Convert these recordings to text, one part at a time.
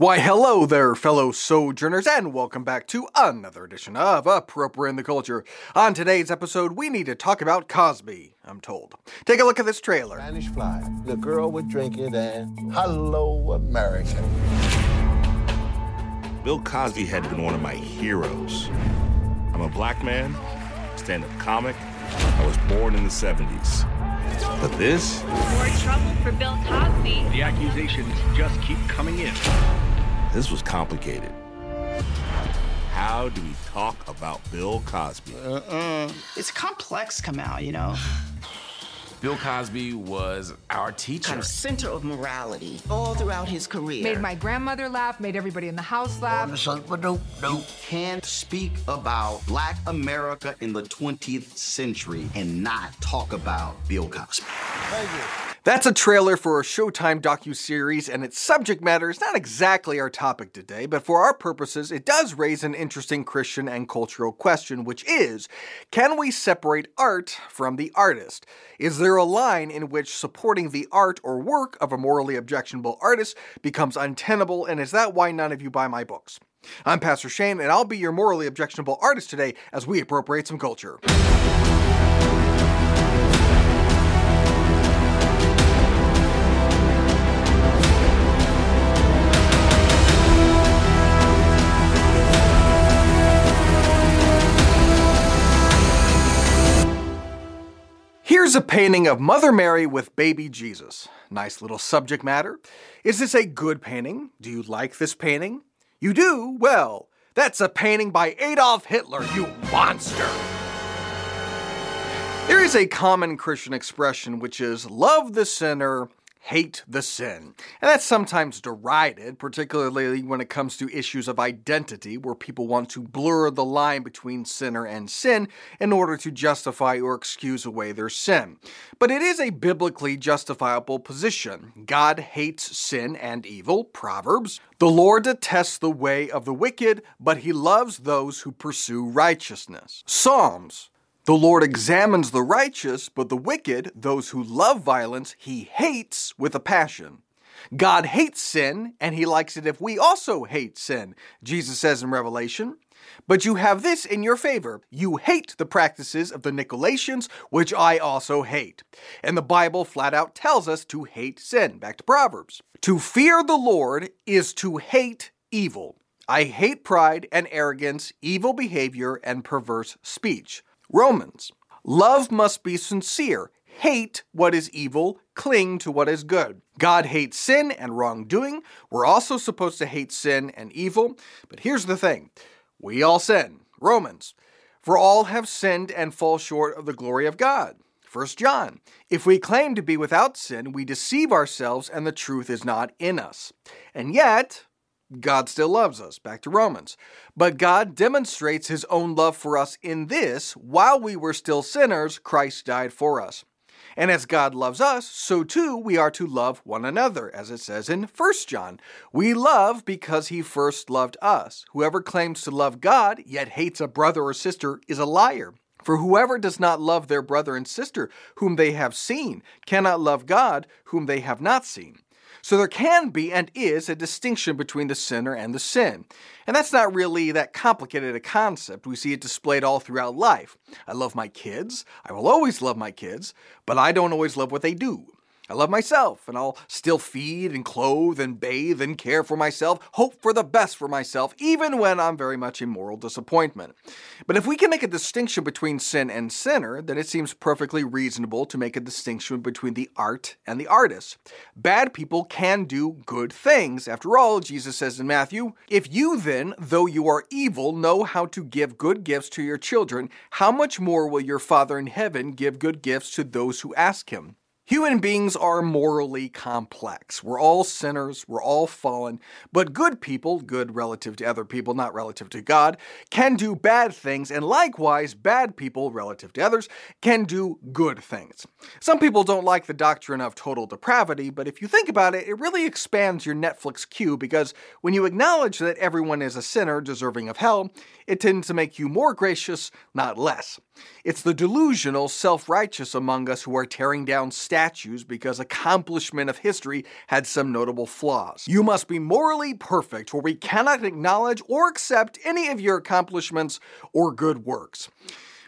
Why, hello there, fellow sojourners, and welcome back to another edition of Appropriating the Culture. On today's episode, we need to talk about Cosby, I'm told. Take a look at this trailer. Spanish fly. The girl would drink it and hello, America. Bill Cosby had been one of my heroes. I'm a black man, stand up comic. I was born in the 70s. But this? More trouble for Bill Cosby. The accusations just keep coming in. This was complicated. How do we talk about Bill Cosby? Uh-uh. It's complex, Kamau, you know. Bill Cosby was our teacher. Kind of center of morality all throughout his career. Made my grandmother laugh, made everybody in the house laugh. Nope. can't speak about black America in the 20th century and not talk about Bill Cosby. Thank you. That's a trailer for a Showtime docu-series, and its subject matter is not exactly our topic today, but for our purposes, it does raise an interesting Christian and cultural question, which is, can we separate art from the artist? Is there a line in which supporting the art or work of a morally objectionable artist becomes untenable, and is that why none of you buy my books? I'm Pastor Shane, and I'll be your morally objectionable artist today as we appropriate some culture. Here's a painting of Mother Mary with baby Jesus. Nice little subject matter. Is this a good painting? Do you like this painting? You do? Well, that's a painting by Adolf Hitler, you monster! There is a common Christian expression which is love the sinner, hate the sin. And that's sometimes derided, particularly when it comes to issues of identity, where people want to blur the line between sinner and sin in order to justify or excuse away their sin. But it is a biblically justifiable position. God hates sin and evil, Proverbs. The Lord detests the way of the wicked, but he loves those who pursue righteousness. Psalms. The Lord examines the righteous, but the wicked, those who love violence, he hates with a passion. God hates sin, and he likes it if we also hate sin, Jesus says in Revelation. But you have this in your favor. You hate the practices of the Nicolaitans, which I also hate. And the Bible flat out tells us to hate sin. Back to Proverbs. To fear the Lord is to hate evil. I hate pride and arrogance, evil behavior, and perverse speech. Romans. Love must be sincere. Hate what is evil, cling to what is good. God hates sin and wrongdoing. We're also supposed to hate sin and evil. But here's the thing we all sin. Romans. For all have sinned and fall short of the glory of God. 1 John. If we claim to be without sin, we deceive ourselves and the truth is not in us. And yet, God still loves us. Back to Romans. But God demonstrates his own love for us in this while we were still sinners, Christ died for us. And as God loves us, so too we are to love one another, as it says in 1 John. We love because he first loved us. Whoever claims to love God, yet hates a brother or sister, is a liar. For whoever does not love their brother and sister whom they have seen cannot love God whom they have not seen. So there can be and is a distinction between the sinner and the sin. And that's not really that complicated a concept. We see it displayed all throughout life. I love my kids. I will always love my kids, but I don't always love what they do. I love myself, and I'll still feed and clothe and bathe and care for myself, hope for the best for myself, even when I'm very much in moral disappointment. But if we can make a distinction between sin and sinner, then it seems perfectly reasonable to make a distinction between the art and the artist. Bad people can do good things. After all, Jesus says in Matthew, If you then, though you are evil, know how to give good gifts to your children, how much more will your Father in heaven give good gifts to those who ask him? Human beings are morally complex. We're all sinners, we're all fallen, but good people, good relative to other people, not relative to God, can do bad things, and likewise, bad people, relative to others, can do good things. Some people don't like the doctrine of total depravity, but if you think about it, it really expands your Netflix queue because when you acknowledge that everyone is a sinner deserving of hell, it tends to make you more gracious, not less. It's the delusional, self righteous among us who are tearing down statues statues because accomplishment of history had some notable flaws. You must be morally perfect, or we cannot acknowledge or accept any of your accomplishments or good works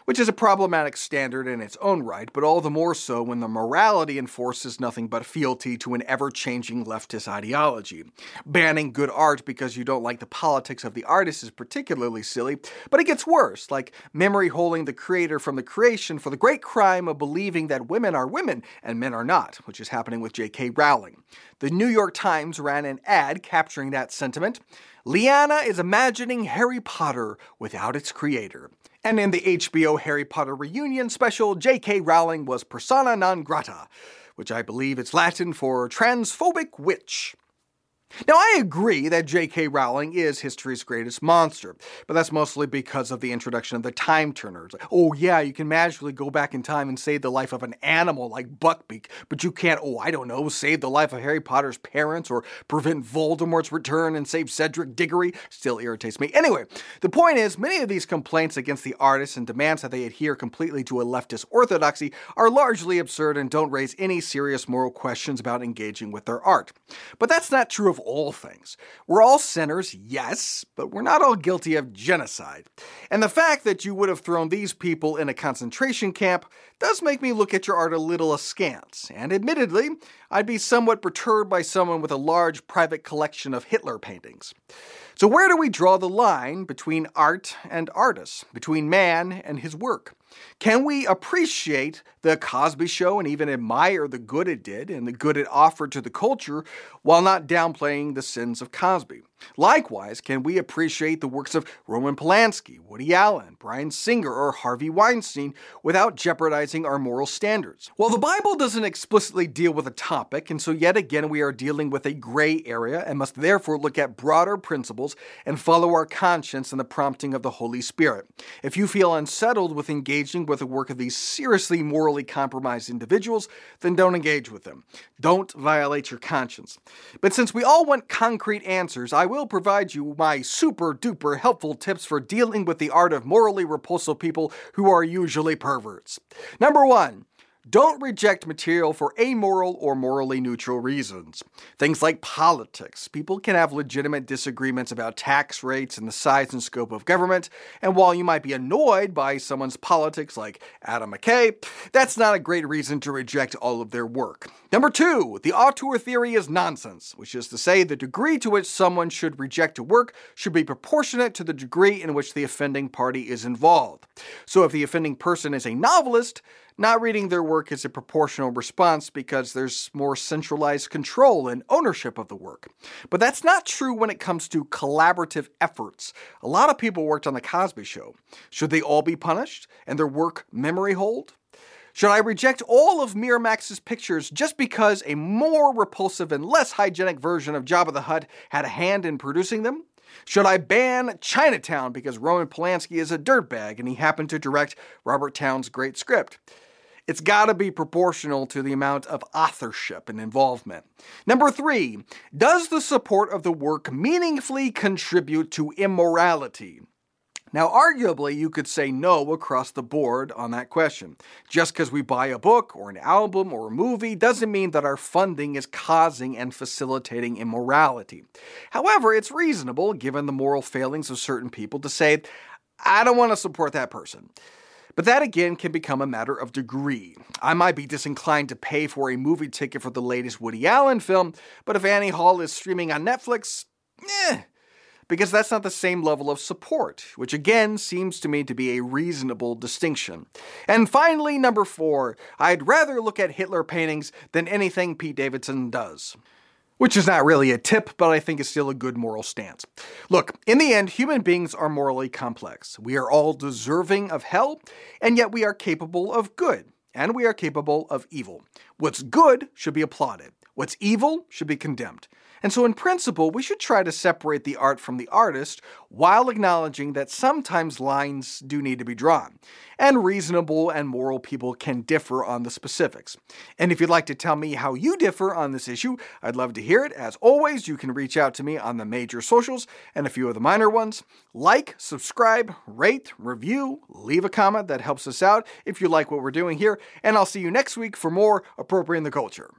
which is a problematic standard in its own right, but all the more so when the morality enforces nothing but fealty to an ever changing leftist ideology. Banning good art because you don't like the politics of the artist is particularly silly, but it gets worse, like memory holding the creator from the creation for the great crime of believing that women are women and men are not, which is happening with J.K. Rowling. The New York Times ran an ad capturing that sentiment. Liana is imagining Harry Potter without its creator. And in the HBO Harry Potter reunion special, J.K. Rowling was persona non grata, which I believe is Latin for transphobic witch. Now, I agree that J.K. Rowling is history's greatest monster, but that's mostly because of the introduction of the time turners. Oh, yeah, you can magically go back in time and save the life of an animal like Buckbeak, but you can't, oh, I don't know, save the life of Harry Potter's parents or prevent Voldemort's return and save Cedric Diggory. Still irritates me. Anyway, the point is, many of these complaints against the artists and demands that they adhere completely to a leftist orthodoxy are largely absurd and don't raise any serious moral questions about engaging with their art. But that's not true of all things. We're all sinners, yes, but we're not all guilty of genocide. And the fact that you would have thrown these people in a concentration camp does make me look at your art a little askance. And admittedly, I'd be somewhat perturbed by someone with a large private collection of Hitler paintings. So, where do we draw the line between art and artists, between man and his work? Can we appreciate the Cosby Show and even admire the good it did and the good it offered to the culture while not downplaying the sins of Cosby? Likewise, can we appreciate the works of Roman Polanski, Woody Allen, Bryan Singer, or Harvey Weinstein without jeopardizing our moral standards? Well, the Bible doesn't explicitly deal with a topic, and so yet again we are dealing with a gray area and must therefore look at broader principles and follow our conscience and the prompting of the Holy Spirit. If you feel unsettled with engaging with the work of these seriously morally compromised individuals, then don't engage with them. Don't violate your conscience. But since we all want concrete answers, I will provide you my super duper helpful tips for dealing with the art of morally repulsive people who are usually perverts. Number one, don't reject material for amoral or morally neutral reasons. Things like politics. People can have legitimate disagreements about tax rates and the size and scope of government, and while you might be annoyed by someone's politics like Adam McKay, that's not a great reason to reject all of their work. Number two, the auteur theory is nonsense, which is to say the degree to which someone should reject a work should be proportionate to the degree in which the offending party is involved. So if the offending person is a novelist, not reading their work is a proportional response because there's more centralized control and ownership of the work. But that's not true when it comes to collaborative efforts. A lot of people worked on The Cosby Show. Should they all be punished and their work memory hold? Should I reject all of Miramax's pictures just because a more repulsive and less hygienic version of Jabba the Hutt had a hand in producing them? Should I ban Chinatown because Roman Polanski is a dirtbag and he happened to direct Robert Towne's great script? It's got to be proportional to the amount of authorship and involvement. Number three, does the support of the work meaningfully contribute to immorality? Now, arguably, you could say no across the board on that question. Just because we buy a book or an album or a movie doesn't mean that our funding is causing and facilitating immorality. However, it's reasonable, given the moral failings of certain people, to say, I don't want to support that person. But that again can become a matter of degree. I might be disinclined to pay for a movie ticket for the latest Woody Allen film, but if Annie Hall is streaming on Netflix, eh, because that's not the same level of support, which again seems to me to be a reasonable distinction. And finally, number four, I'd rather look at Hitler paintings than anything Pete Davidson does. Which is not really a tip, but I think is still a good moral stance. Look, in the end, human beings are morally complex. We are all deserving of hell, and yet we are capable of good, and we are capable of evil. What's good should be applauded, what's evil should be condemned. And so, in principle, we should try to separate the art from the artist while acknowledging that sometimes lines do need to be drawn. And reasonable and moral people can differ on the specifics. And if you'd like to tell me how you differ on this issue, I'd love to hear it. As always, you can reach out to me on the major socials and a few of the minor ones. Like, subscribe, rate, review, leave a comment that helps us out if you like what we're doing here. And I'll see you next week for more Appropriating the Culture.